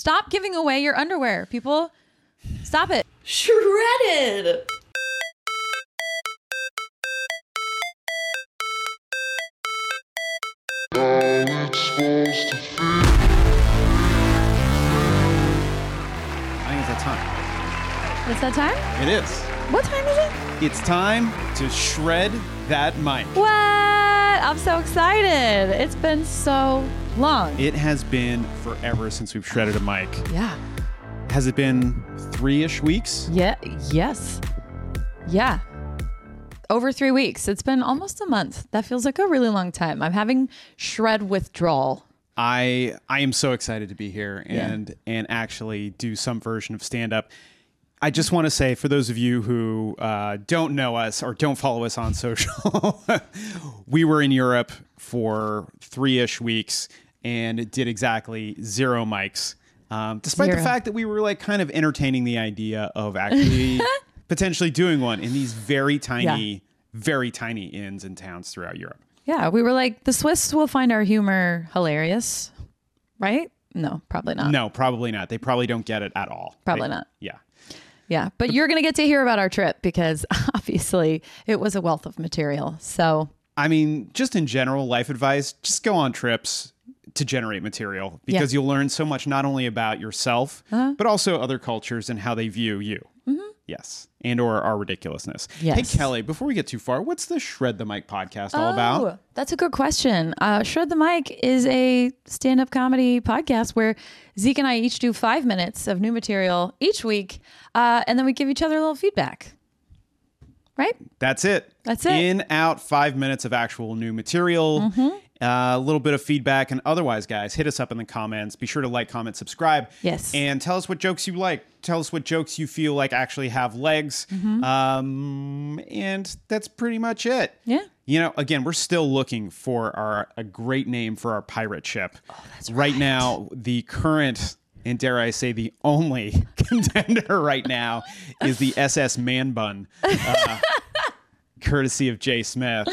Stop giving away your underwear, people. Stop it. Shredded. I think it's that time. It's that time? It is. What time is it? It's time to shred that mic. I'm so excited. It's been so long. It has been forever since we've shredded a mic. yeah. Has it been three ish weeks? Yeah. Yes. Yeah. Over three weeks. It's been almost a month. That feels like a really long time. I'm having shred withdrawal. I I am so excited to be here Yeah. and and actually do some version of stand up. I just want to say for those of you who uh, don't know us or don't follow us on social, we were in Europe for three ish weeks and did exactly zero mics. Um, despite the fact that we were like kind of entertaining the idea of actually potentially doing one in these very tiny, Yeah. very tiny inns and towns throughout Europe. Yeah. We were like, the Swiss will find our humor hilarious, right? No, probably not. No, probably not. They probably don't get it at all. Probably They- not. Yeah. Yeah. But you're going to get to hear about our trip because obviously it was a wealth of material. So, I mean, just in general, life advice, just go on trips to generate material because Yeah. you'll learn so much not only about yourself, Uh-huh. but also other cultures and how they view you. Yes. And or our ridiculousness. Mm-hmm. Yes. Hey, Kelly, before we get too far, what's the Shred the Mic podcast all Oh, about? That's a good question. Uh, Shred the Mic is a stand up comedy podcast where Zeke and I each do five minutes of new material each week, uh, and then we give each other a little feedback. Right? That's it. That's it. Mm-hmm. In, out, five minutes of actual new material. uh, A little bit of feedback, and otherwise, guys, hit us up in the comments. Be sure to like, comment, subscribe. Yes. And tell us what jokes you like. Tell us what jokes you feel like actually have legs. Mm-hmm. Um, and that's pretty much it. Yeah. You know, again, we're still looking for our a great name for our pirate ship. Oh, that's right right. now, the current and dare I say the only contender right now is the SS Man Bun, uh, courtesy of Jay Smith.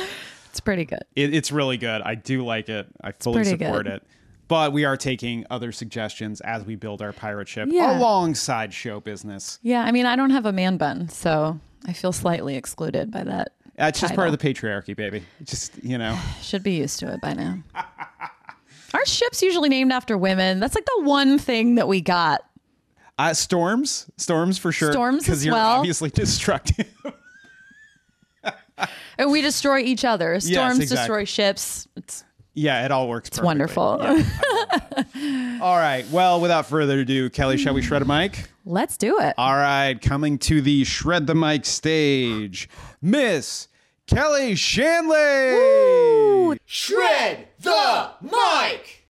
It's pretty good. It, it's really good. I do like it. I fully pretty support good. it. But we are taking other suggestions as we build our pirate ship Yeah. alongside show business. Yeah. I mean, I don't have a man bun, so I feel slightly excluded by that. That's just part of the patriarchy, baby. Just you know, Should be used to it by now. Our ship's usually named after women. That's like the one thing that we got. uh, storms, storms for sure. Storms because as you're well. obviously destructive. And we destroy each other. Storms exactly. destroy ships. It's yeah, it all works. It's wonderful. All right. Well, without further ado, Kelly, shall we shred a mic? Let's do it. All right, coming to the Shred the Mic stage, Miss Kelly Shanley. Shred the mic.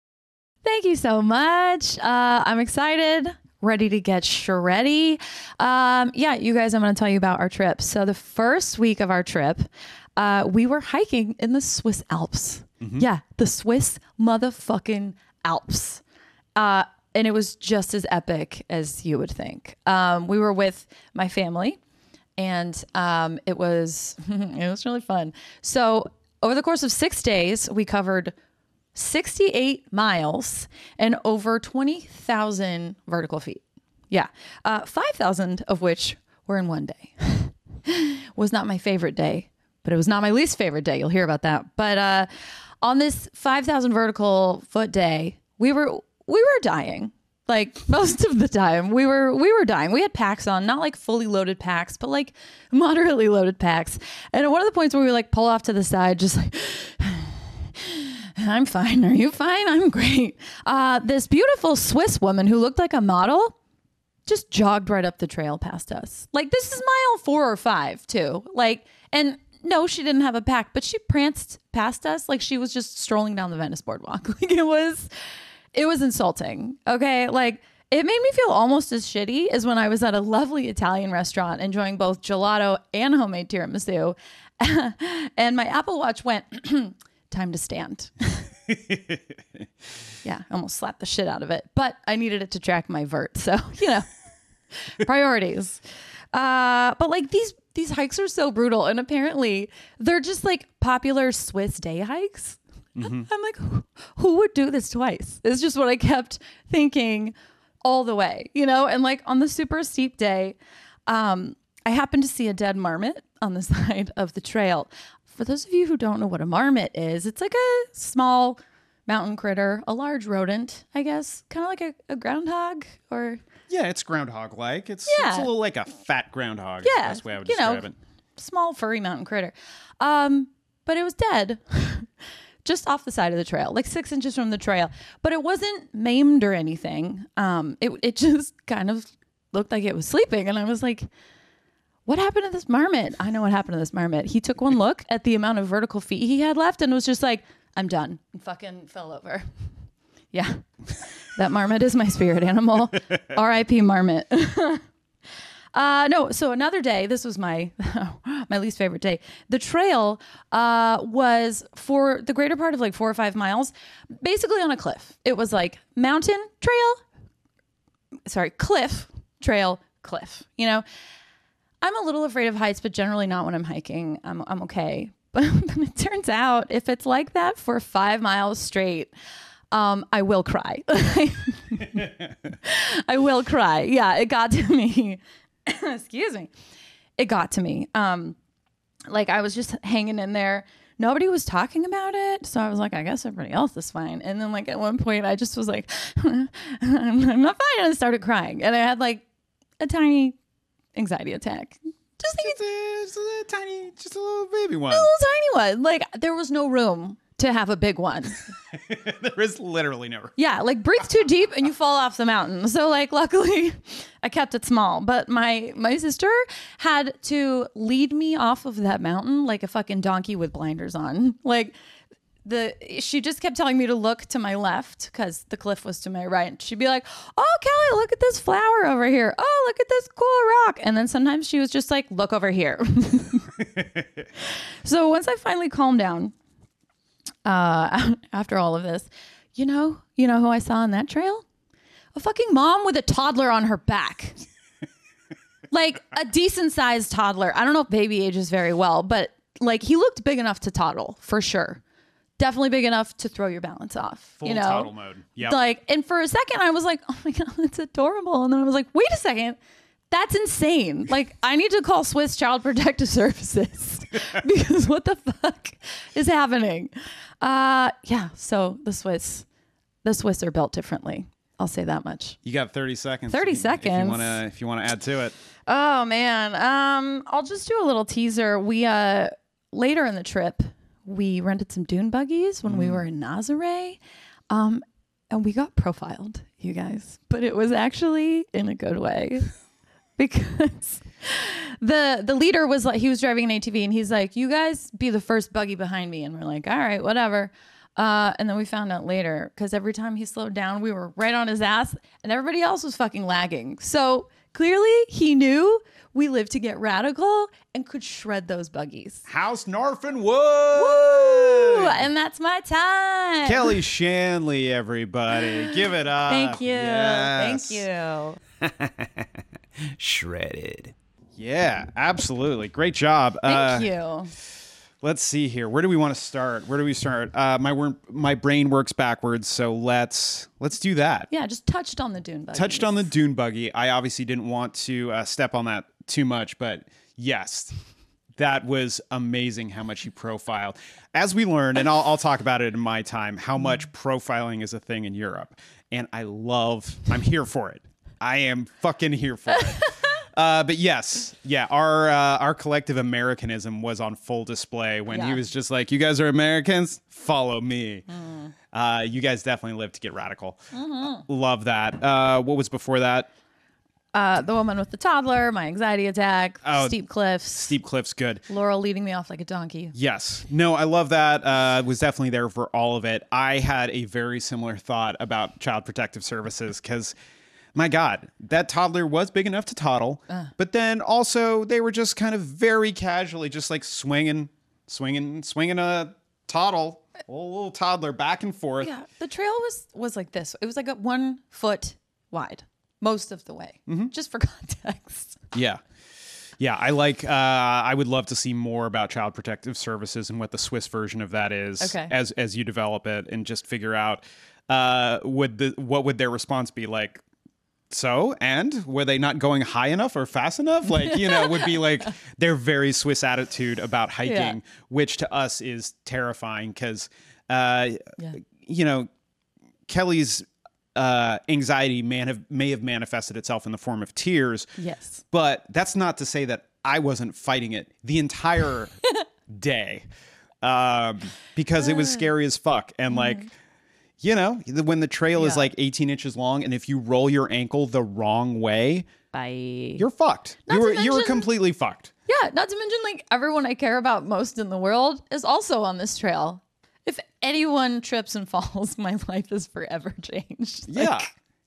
Thank you so much. Uh, I'm excited, ready to get shreddy. Um, yeah, you guys, I'm going to tell you about our trip. So, the first week of our trip, uh, we were hiking in the Swiss Alps. Yeah, the Swiss motherfucking Alps. Uh, and it was just as epic as you would think. Um, we were with my family, and um, it was it was really fun. So over the course of six days, we covered 68 miles and over 20,000 vertical feet. Yeah, uh, 5,000 of which were in one day. was not my favorite day, but it was not my least favorite day. You'll hear about that. But uh, on this 5,000 vertical foot day, we were we were dying. Like most of the time, we were we were dying. We had packs on, not like fully loaded packs, but like moderately loaded packs. And at one of the points where we like pull off to the side, just like I'm fine. Are you fine? I'm great. Uh, this beautiful Swiss woman who looked like a model just jogged right up the trail past us. Like this is mile four or five too. Like and no, she didn't have a pack, but she pranced past us like she was just strolling down the Venice boardwalk. Like it was it was insulting. Okay. Like it made me feel almost as shitty as when I was at a lovely Italian restaurant enjoying both gelato and homemade tiramisu. and my Apple Watch went, time to stand. yeah, almost slapped the shit out of it, but I needed it to track my vert. So, you know, priorities. Uh, but like these these hikes are so brutal, and apparently they're just like popular Swiss day hikes. I'm like, who, who would do this twice? It's just what I kept thinking all the way, you know? And like on the super steep day, um, I happened to see a dead marmot on the side of the trail. For those of you who don't know what a marmot is, it's like a small mountain critter, a large rodent, I guess, kind of like a, a groundhog or Yeah, it's groundhog like. It's Yeah. it's a little like a fat groundhog. the yeah, best way I would you know, describe it. small furry mountain critter. Um, but it was dead. Just off the side of the trail, like six inches from the trail, but it wasn't maimed or anything. Um, it it just kind of looked like it was sleeping, and I was like, "What happened to this marmot?" I know what happened to this marmot. He took one look at the amount of vertical feet he had left, and was just like, "I'm done," and fucking fell over. Yeah, that marmot is my spirit animal. R.I.P. marmot. Uh, no, so another day, this was my my least favorite day. The trail uh, was for the greater part of like four or five miles, basically on a cliff. It was like mountain trail, sorry, cliff trail, cliff. You know, I'm a little afraid of heights, but generally not when I'm hiking. I'm I'm okay. But, it turns out if it's like that for five miles straight, um, I will cry. I will cry. Yeah, it got to me. Excuse me. It got to me. Um, like I was just hanging in there. Nobody was talking about it, so I was like, I guess everybody else is fine. And then, like at one point, I just was like, I'm not fine, and I started crying, and I had like a tiny anxiety attack. Just like It's a, it's a tiny, just a little baby one. a little tiny one. Like there was no room to have a big one. there is literally no. room. Yeah, like breathe too deep and you fall off the mountain. So like luckily I kept it small, but my my sister had to lead me off of that mountain like a fucking donkey with blinders on. Like the she just kept telling me to look to my left cuz the cliff was to my right. She'd be like, "Oh, Kelly, look at this flower over here. Oh, look at this cool rock." And then sometimes she was just like, "Look over here." so once I finally calmed down, uh, after all of this, you know, you know who I saw on that trail? A fucking mom with a toddler on her back. like a decent sized toddler. I don't know if baby ages very well, but like he looked big enough to toddle for sure. Definitely big enough to throw your balance off. Full you know, toddle mode. Yep. like, and for a second, I was like, "Oh my god, that's adorable," and then I was like, "Wait a second, that's insane!" Like, I need to call Swiss Child Protective Services because what the fuck is happening? Uh, yeah. So the Swiss, the Swiss are built differently. I'll say that much. you got 30 seconds. 30 if you- If seconds. you want to, if you want to add to it. Oh man. Um, I'll just do a little teaser. We uh later in the trip, we rented some dune buggies when we were in Nazare. Um, and we got profiled, you guys. But it was actually in a good way. because the the leader was like he was driving an ATV and he's like, You guys be the first buggy behind me. And we're like, All right, whatever. Uh, and then we found out later because every time he slowed down, we were right on his ass, and everybody else was fucking lagging. So clearly, he knew we lived to get radical and could shred those buggies. House Norfin Woo! Wood. And that's my time. Kelly Shanley, everybody. Give it up. Thank you. Yes. Thank you. Shredded. Yeah, absolutely. Great job. Thank Uh, you. Let's see here. Where do we want to start? Where do we start? Uh, my wor- my brain works backwards, so let's let's do that. Yeah, just touched on the dune buggy. Touched on the dune buggy. I obviously didn't want to uh, step on that too much, but yes, that was amazing how much he profiled. As we learned, and I'll, I'll talk about it in my time, how much profiling is a thing in Europe, and I love. I'm here for it. I am fucking here for it. Uh, but yes, yeah, our uh, our collective Americanism was on full display when he was just like, "You guys are Americans, follow me." Uh, you guys definitely live to get radical. Love that. Uh, what was before that? Uh, the woman with the toddler, my anxiety attack, Oh, steep cliffs, Steep cliffs, good. Laurel leading me off like a donkey. Yes. No, I love that. Uh, was definitely there for all of it. I had a very similar thought about Child Protective Services because, my God, that toddler was big enough to toddle, but then also they were just kind of very casually just like swinging, swinging, swinging a toddle, a little, little toddler back and forth. Yeah, the trail was was like this. It was like a one foot wide most of the way. Mm-hmm. Just for context. Yeah. Yeah, I like. Uh, I would love to see more about Child Protective Services and what the Swiss version of that is. Okay. As as you develop it and just figure out, uh, would the what would their response be like? So and were they not going high enough or fast enough like you know would be like their very swiss attitude about hiking Yeah. which to us is terrifying because uh Yeah. you know kelly's uh anxiety may have may have manifested itself in the form of tears Yes. but that's not to say that i wasn't fighting it the entire day um because it was scary as fuck and like you know when the trail is like 18 inches long and if you roll your ankle the wrong way Bye. you're fucked Not you were you were completely fucked Yeah, not to mention like everyone I care about most in the world is also on this trail. If anyone trips and falls, my life is forever changed. Like, yeah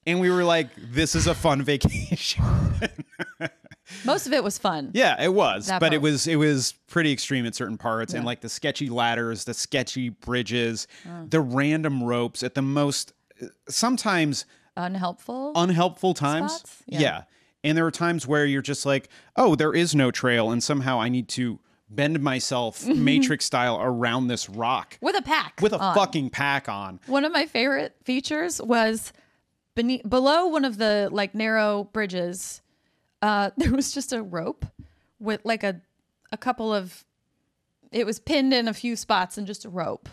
and we were like this is a fun vacation Most of it was fun. yeah it was but it was it was pretty extreme at certain parts and like the sketchy ladders the sketchy bridges Uh. the random ropes at the most sometimes Unhelpful. unhelpful times. Yeah. Yeah. And there are times where you're just like, oh, there is no trail. And somehow I need to bend myself matrix style around this rock with a pack. with a on. fucking pack on. One of my favorite features was below one of the like narrow bridges. Uh, there was just a rope with like a a couple of. It was pinned in a few spots and just a rope,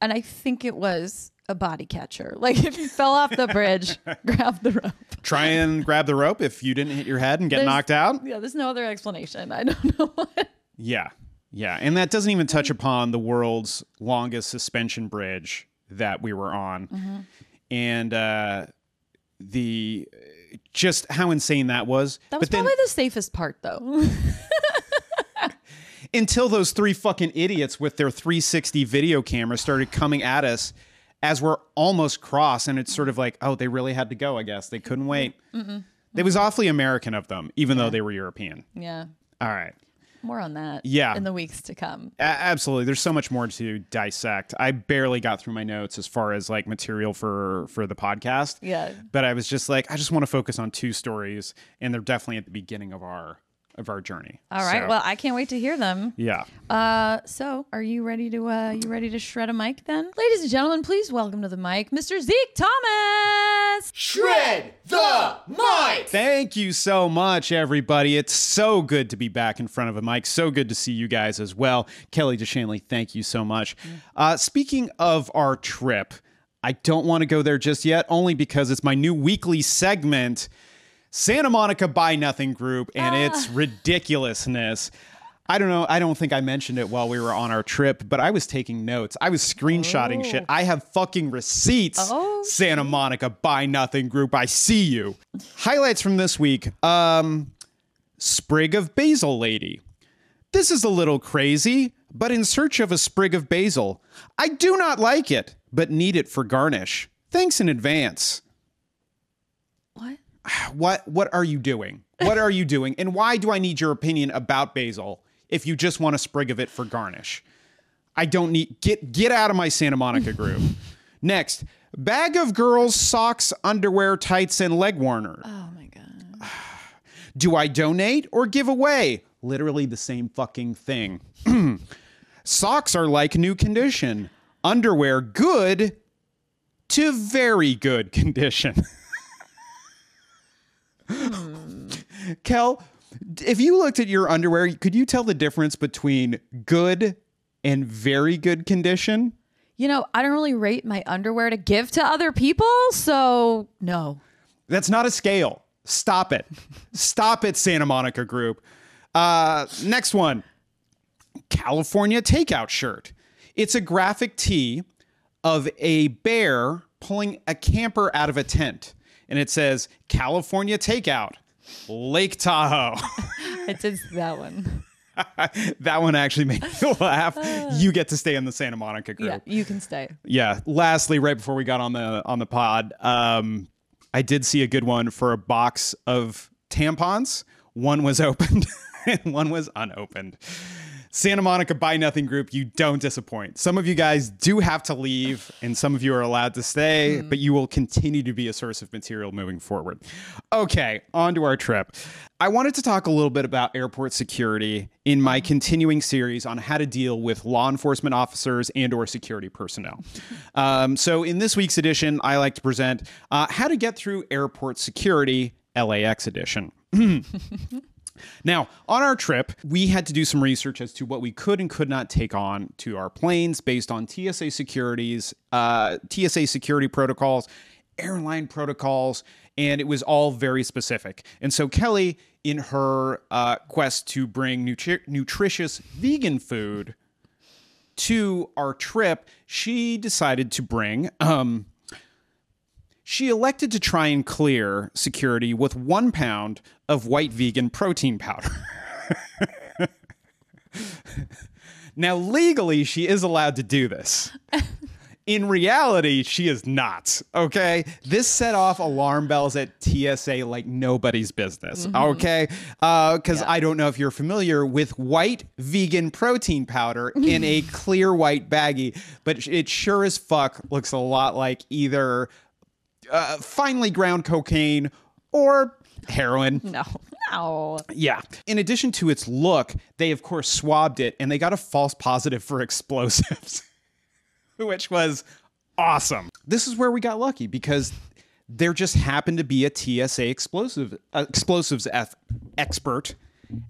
and I think it was a body catcher. Like if you fell off the bridge, grab the rope. Try and grab the rope if you didn't hit your head and get There's- knocked out. Yeah, there's no other explanation. I don't know what. Yeah. Yeah. And that doesn't even touch upon the world's longest suspension bridge that we were on. Mm-hmm. And uh, the just how insane that was. That was but then probably the safest part, though. until those three fucking idiots with their 360 video cameras started coming at us as we're almost cross and it's sort of like oh they really had to go i guess. They couldn't wait. It was awfully american of them even though they were european. Yeah, all right more on that. Yeah. in the weeks to come. A- absolutely there's so much more to dissect i barely got through my notes as far as like material for for the podcast Yeah. but i was just like i just want to focus on two stories and they're definitely at the beginning of our of our journey All right. So, Well, I can't wait to hear them. yeah Uh, so are you ready to uh, you ready to shred a mic then? Ladies and gentlemen, please welcome to the mic, Mr. Zeke Thomas. Shred the mic! Thank you so much, everybody. It's so good to be back in front of a mic. So good to see you guys as well. Kelly DeShanley, thank you so much. Uh, speaking of our trip, I don't want to go there just yet, only because it's my new weekly segment, Santa Monica Buy Nothing Group, and its ridiculousness. I don't know. I don't think I mentioned it while we were on our trip, but I was taking notes. I was screenshotting shit. I have fucking receipts. Oh, Santa Monica Buy Nothing Group. I see you. Highlights from this week. Um, sprig of basil lady. This is a little crazy, but in search of a sprig of basil. I do not like it, but need it for garnish. Thanks in advance. What? What what are you doing? What are you doing? And why do I need your opinion about basil if you just want a sprig of it for garnish? I don't need get get out of my Santa Monica group. Next, bag of girls socks, underwear, tights and leg warmers. Oh my god. Do I donate or give away? Literally the same fucking thing. Socks are like new condition. Underwear good to very good condition. Kel, if you looked at your underwear, could you tell the difference between good and very good condition? You know, I don't really rate my underwear to give to other people, so no. That's not a scale. Stop it. Stop it, Santa Monica Group. Uh, next one California Takeout shirt. It's a graphic tee of a bear pulling a camper out of a tent. And it says California Takeout, Lake Tahoe. It is that one. that one actually made me laugh. You get to stay in the Santa Monica group. Yeah, you can stay. yeah lastly right before we got on the on the pod um i did see a good one for a box of tampons one was opened and one was unopened Santa Monica Buy Nothing Group, you don't disappoint. Some of you guys do have to leave, and some of you are allowed to stay, but you will continue to be a source of material moving forward. Okay, on to our trip. I wanted to talk a little bit about airport security in my continuing series on how to deal with law enforcement officers and or security personnel. Um, so in this week's edition, I like to present uh, how to get through airport security, LAX edition. Now, on our trip, we had to do some research as to what we could and could not take on to our planes based on TSA securities, uh, TSA security protocols, airline protocols, and it was all very specific. And so Kelly, in her uh, quest to bring nutri- nutritious vegan food to our trip, she decided to bring. Um, she elected to try and clear security with one pound of white vegan protein powder. now, legally, she is allowed to do this. In reality, she is not. Okay. This set off alarm bells at TSA like nobody's business. Mm-hmm. Okay. Uh, because I don't know if you're familiar with white vegan protein powder in a clear white baggie, but it sure as fuck looks a lot like either uh, finely ground cocaine or heroin. No. No. Yeah. In addition to its look, they of course swabbed it and they got a false positive for explosives, which was awesome. This is where we got lucky because there just happened to be a TSA explosive uh, explosives F- expert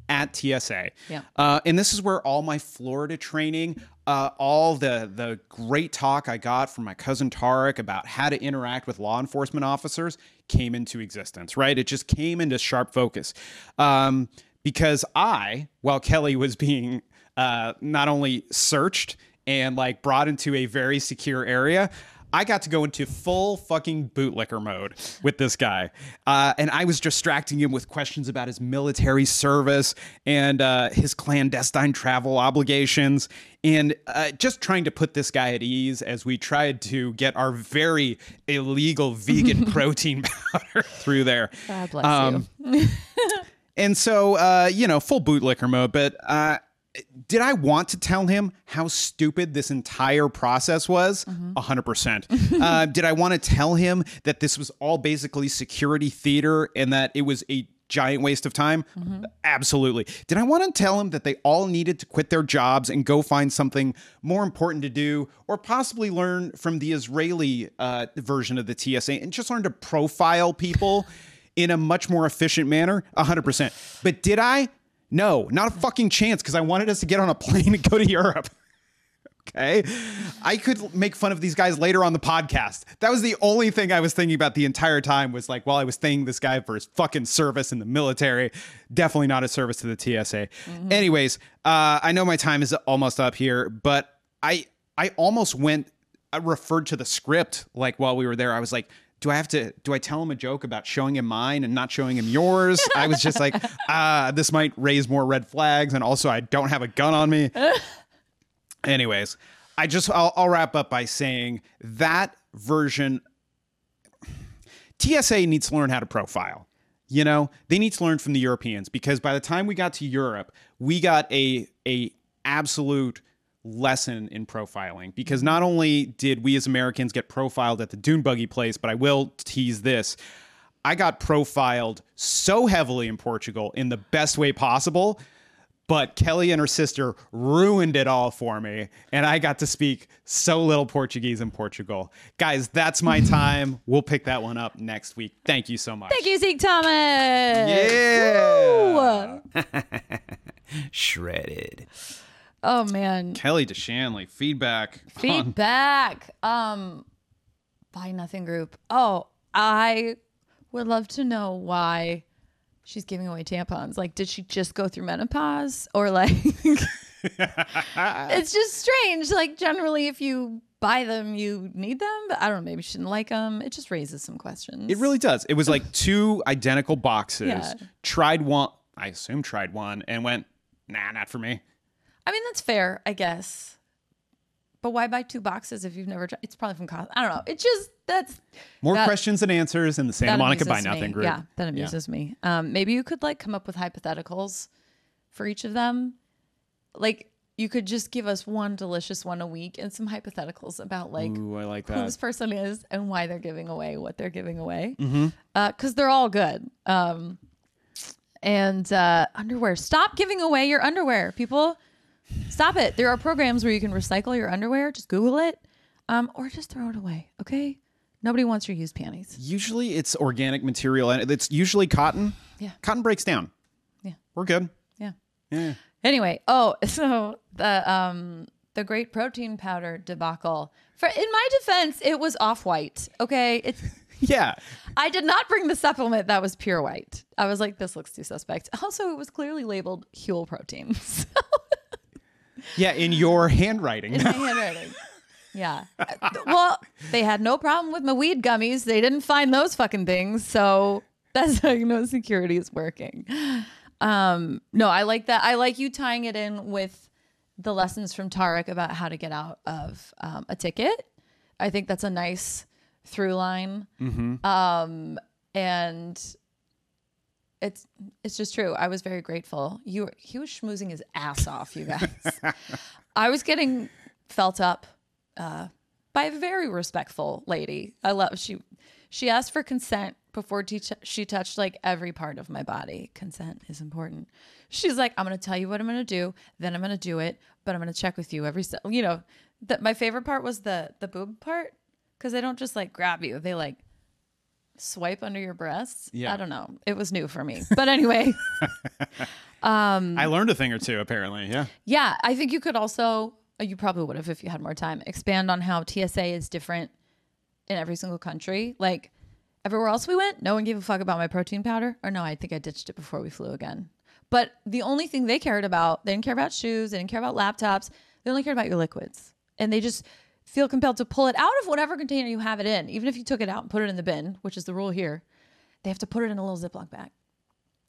at TSA. Yeah. Uh, and this is where all my Florida training, uh, all the the great talk I got from my cousin Tarek about how to interact with law enforcement officers came into existence. Right, it just came into sharp focus um, because I, while Kelly was being uh, not only searched and like brought into a very secure area. I got to go into full fucking bootlicker mode with this guy. Uh, and I was distracting him with questions about his military service and uh, his clandestine travel obligations, and uh, just trying to put this guy at ease as we tried to get our very illegal vegan protein powder through there. God bless Um, you. And so, uh, you know, full bootlicker mode. But uh, did I want to tell him how stupid this entire process was? A hundred percent. Uh, Did I want to tell him that this was all basically security theater and that it was a giant waste of time? Absolutely. Did I want to tell him that they all needed to quit their jobs and go find something more important to do, or possibly learn from the Israeli uh, version of the TSA and just learn to profile people? in a much more efficient manner? 100%. But did I? No, not a fucking chance because I wanted us to get on a plane and go to Europe. Okay. I could make fun of these guys later on the podcast. That was the only thing I was thinking about the entire time was like, while I was thanking this guy for his fucking service in the military, definitely not a service to the TSA. Anyways, uh, I know my time is almost up here, but I I almost went I referred to the script like while we were there. I was like, do I have to do I tell him a joke about showing him mine and not showing him yours? I was just like, ah, this might raise more red flags, and also I don't have a gun on me. Anyways, I just I'll, I'll wrap up by saying that version TSA needs to learn how to profile. You know, they need to learn from the Europeans because by the time we got to Europe, we got a a absolute lesson in profiling because not only did we as Americans get profiled at the dune buggy place, but I will tease this. I got profiled so heavily in Portugal in the best way possible, but Kelly and her sister ruined it all for me, and I got to speak so little Portuguese in Portugal. Guys, that's my time. We'll pick that one up next week. Thank you so much. Thank you, Zeke Thomas. Yeah. Woo. Shredded. Oh man. Kelly DeShanley, feedback. Feedback. Um Buy Nothing Group. Oh, I would love to know why she's giving away tampons. Like, did she just go through menopause? Or like it's just strange. Like generally if you buy them, you need them. But I don't know, maybe she didn't like them. It just raises some questions. It really does. It was like two identical boxes. Yeah. Tried one, I assume tried one, and went, nah, not for me. I mean, that's fair, I guess. But why buy two boxes if you've never tried? It's probably from cost. I don't know. It just that's More That- questions than answers in the Santa that Monica Buy amuses Nothing group. Yeah, that amuses me. Um, maybe you could like come up with hypotheticals for each of them. Like you could just give us one delicious one a week and some hypotheticals about like Ooh, I like who this person is and why they're giving away what they're giving away. Because Mm-hmm. they're all good. Um, and uh, underwear. Stop giving away your underwear, people. Stop it. There are programs where you can recycle your underwear. Just Google it, um, or just throw it away. Okay. Nobody wants your used panties. Usually it's organic material and it's usually cotton. Yeah. Cotton breaks down. Yeah. We're good. Yeah. Yeah. Anyway, oh, so the um the great protein powder debacle. For in my defense, it was off white. Okay, it's Yeah. I did not bring the supplement that was pure white. I was like, this looks too suspect. Also, it was clearly labeled Huel protein Yeah. In your handwriting. in my handwriting. Yeah. Well, they had no problem with my weed gummies. They didn't find those fucking things. So that's how you know security is working. Um, no, I like that. I like you tying it in with the lessons from Tarek about how to get out of um, a ticket. I think that's a nice through line. Um, and it's it's just true. I was very grateful. You were, he was schmoozing his ass off, you guys. I was getting felt up uh, by a very respectful lady. I love she she asked for consent before te- she touched like every part of my body. Consent is important. She's like, I'm gonna tell you what I'm gonna do, then I'm gonna do it, but I'm gonna check with you every se-. you know. That my favorite part was the the boob part because they don't just like grab you; they like swipe under your breasts. Yeah. I don't know. It was new for me, but anyway. I learned a thing or two apparently. Yeah. Yeah, I think you could also, uh, you probably would have if you had more time, expand on how TSA is different in every single country. Like everywhere else we went, no one gave a fuck about my protein powder. Or no, I think I ditched it before we flew again. But the only thing they cared about, they didn't care about shoes, they didn't care about laptops, they only cared about your liquids. And they just feel compelled to pull it out of whatever container you have it in. Even if you took it out and put it in the bin, which is the rule here, they have to put it in a little Ziploc bag.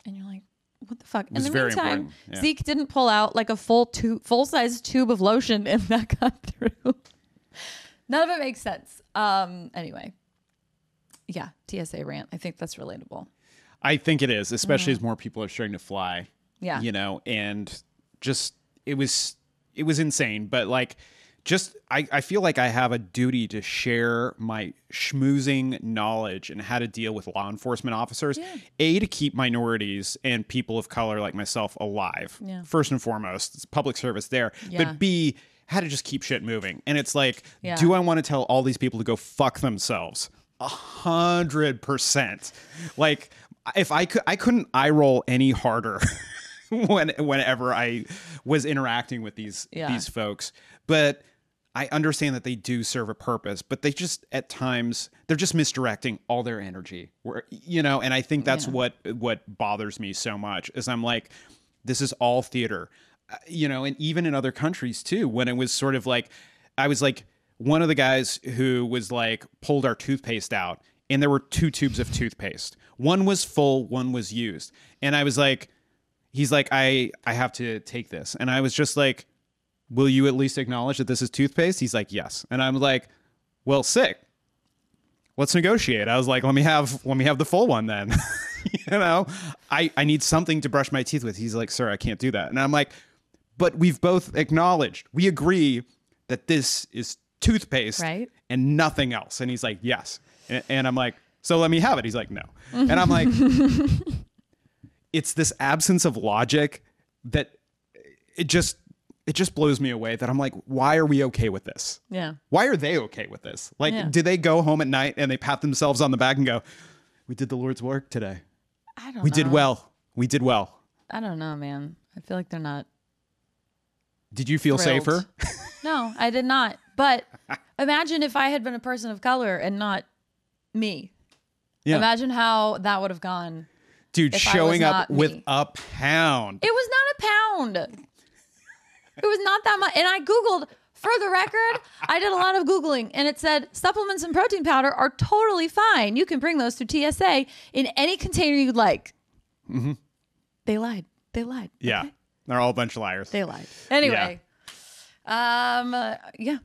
And you're like, what the fuck? In the very meantime, yeah. Zeke didn't pull out like a full tube, full size tube of lotion, and that got through. None of it makes sense. Um. Anyway, yeah. TSA rant. I think that's relatable. I think it is, especially as more people are starting to fly. Mm. Yeah. You know, and just it was it was insane. But like just I, I feel like I have a duty to share my schmoozing knowledge and how to deal with law enforcement officers. A to keep minorities and people of color like myself alive. Yeah. First and foremost. It's public service there. Yeah. But B how to just keep shit moving. And it's like, Yeah. do I want to tell all these people to go fuck themselves? A hundred percent. Like if I could I couldn't eye roll any harder when whenever I was interacting with these Yeah. these folks. But I understand that they do serve a purpose, but they just at times they're just misdirecting all their energy. Where you know, and I think that's what what bothers me so much is I'm like, this is all theater, Uh, you know, and even in other countries too. When it was sort of like, I was like one of the guys who was like pulled our toothpaste out, and there were two tubes of toothpaste. One was full, one was used, and I was like, he's like, I I have to take this, and I was just like will you at least acknowledge that this is toothpaste? He's like, yes. And I'm like, well, sick. Let's negotiate. I was like, let me have let me have the full one then. you know, I I need something to brush my teeth with. He's like, sir, I can't do that. And I'm like, but we've both acknowledged, we agree that this is toothpaste Right. and nothing else. And he's like, yes. And, and I'm like, so let me have it. He's like, no. And I'm like, it's this absence of logic that it just it just blows me away that I'm like, why are we okay with this? Yeah. Why are they okay with this? Like, Yeah. do they go home at night and they pat themselves on the back and go, "We did the Lord's work today. I don't. Know. We know. did well. We did well." I don't know, man. I feel like they're not. Did you feel Thrilled. safer? No, I did not. But imagine if I had been a person of color and not me. Yeah, Imagine how that would have gone. dude, showing up with me. a pound. It was not a pound. It was not that much. And I Googled, for the record, I did a lot of Googling and it said supplements and protein powder are totally fine. You can bring those to TSA in any container you'd like. They lied. They lied. Mm-hmm. yeah, okay? they're all a bunch of liars. They lied. Anyway, um, uh, yeah,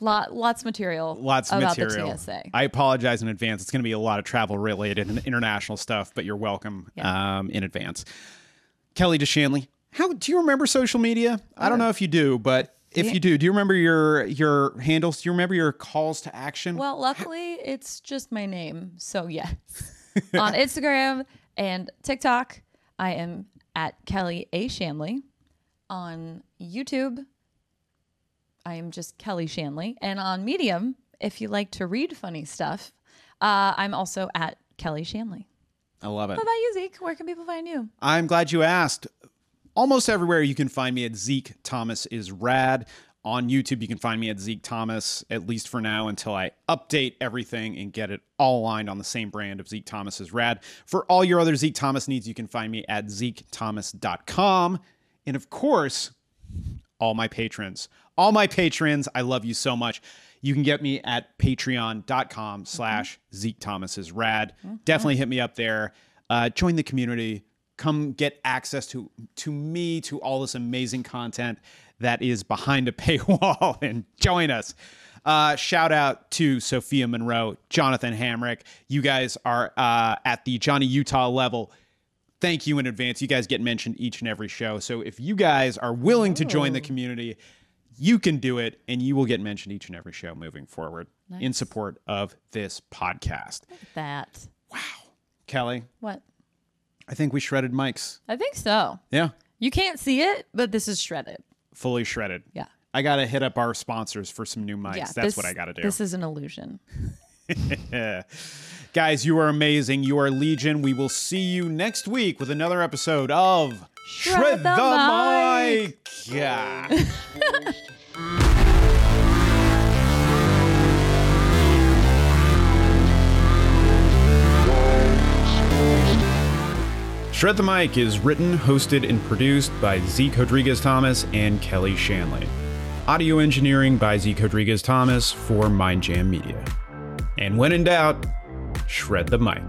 lot lots of material. Lots of about material. I apologize in advance. It's going to be a lot of travel related and international stuff, but you're welcome Yeah. um, in advance. Kelly DeShanley, How do you remember social media? I don't know if you do, but if Yeah. you do, do you remember your your handles? Do you remember your calls to action? Well, luckily, it's just my name. So, yes. On Instagram and TikTok, I am at Kelly A. Shanley. On YouTube, I am just Kelly Shanley. And on Medium, if you like to read funny stuff, uh, I'm also at Kelly Shanley. I love it. What about you, Zeke? Where can people find you? I'm glad you asked. Almost everywhere you can find me at Zeke Thomas is rad. On YouTube, you can find me at Zeke Thomas, at least for now, until I update everything and get it all aligned on the same brand of Zeke Thomas is rad. For all your other Zeke Thomas needs, you can find me at ZekeThomas.com. And of course, all my patrons. All my patrons, I love you so much. You can get me at patreon.com slash Zeke Thomas is rad. Definitely hit me up there. Uh, join the community. Come get access to to me, to all this amazing content that is behind a paywall and join us. Uh, shout out to Sophia Monroe, Jonathan Hamrick. You guys are uh, at the Johnny Utah level thank you in advance. You guys get mentioned each and every show. So if you guys are willing to join the community, you can do it and you will get mentioned each and every show moving forward in support of this podcast. That. Wow. Kelly, What? I think we shredded mics. I think so. Yeah, You can't see it, but this is shredded. fully shredded. Yeah. I got to hit up our sponsors for some new mics. Yeah. That's this- what I got to do. This is an illusion. Guys, you are amazing. You are legion. We will see you next week with another episode of Shred the Mic. Yeah. Shred the Mic is written, hosted, and produced by Zeke Rodrigues Thomas and Kelly Shanley. Audio engineering by Zeke Rodrigues Thomas for MindJam Media. And when in doubt, shred the mic.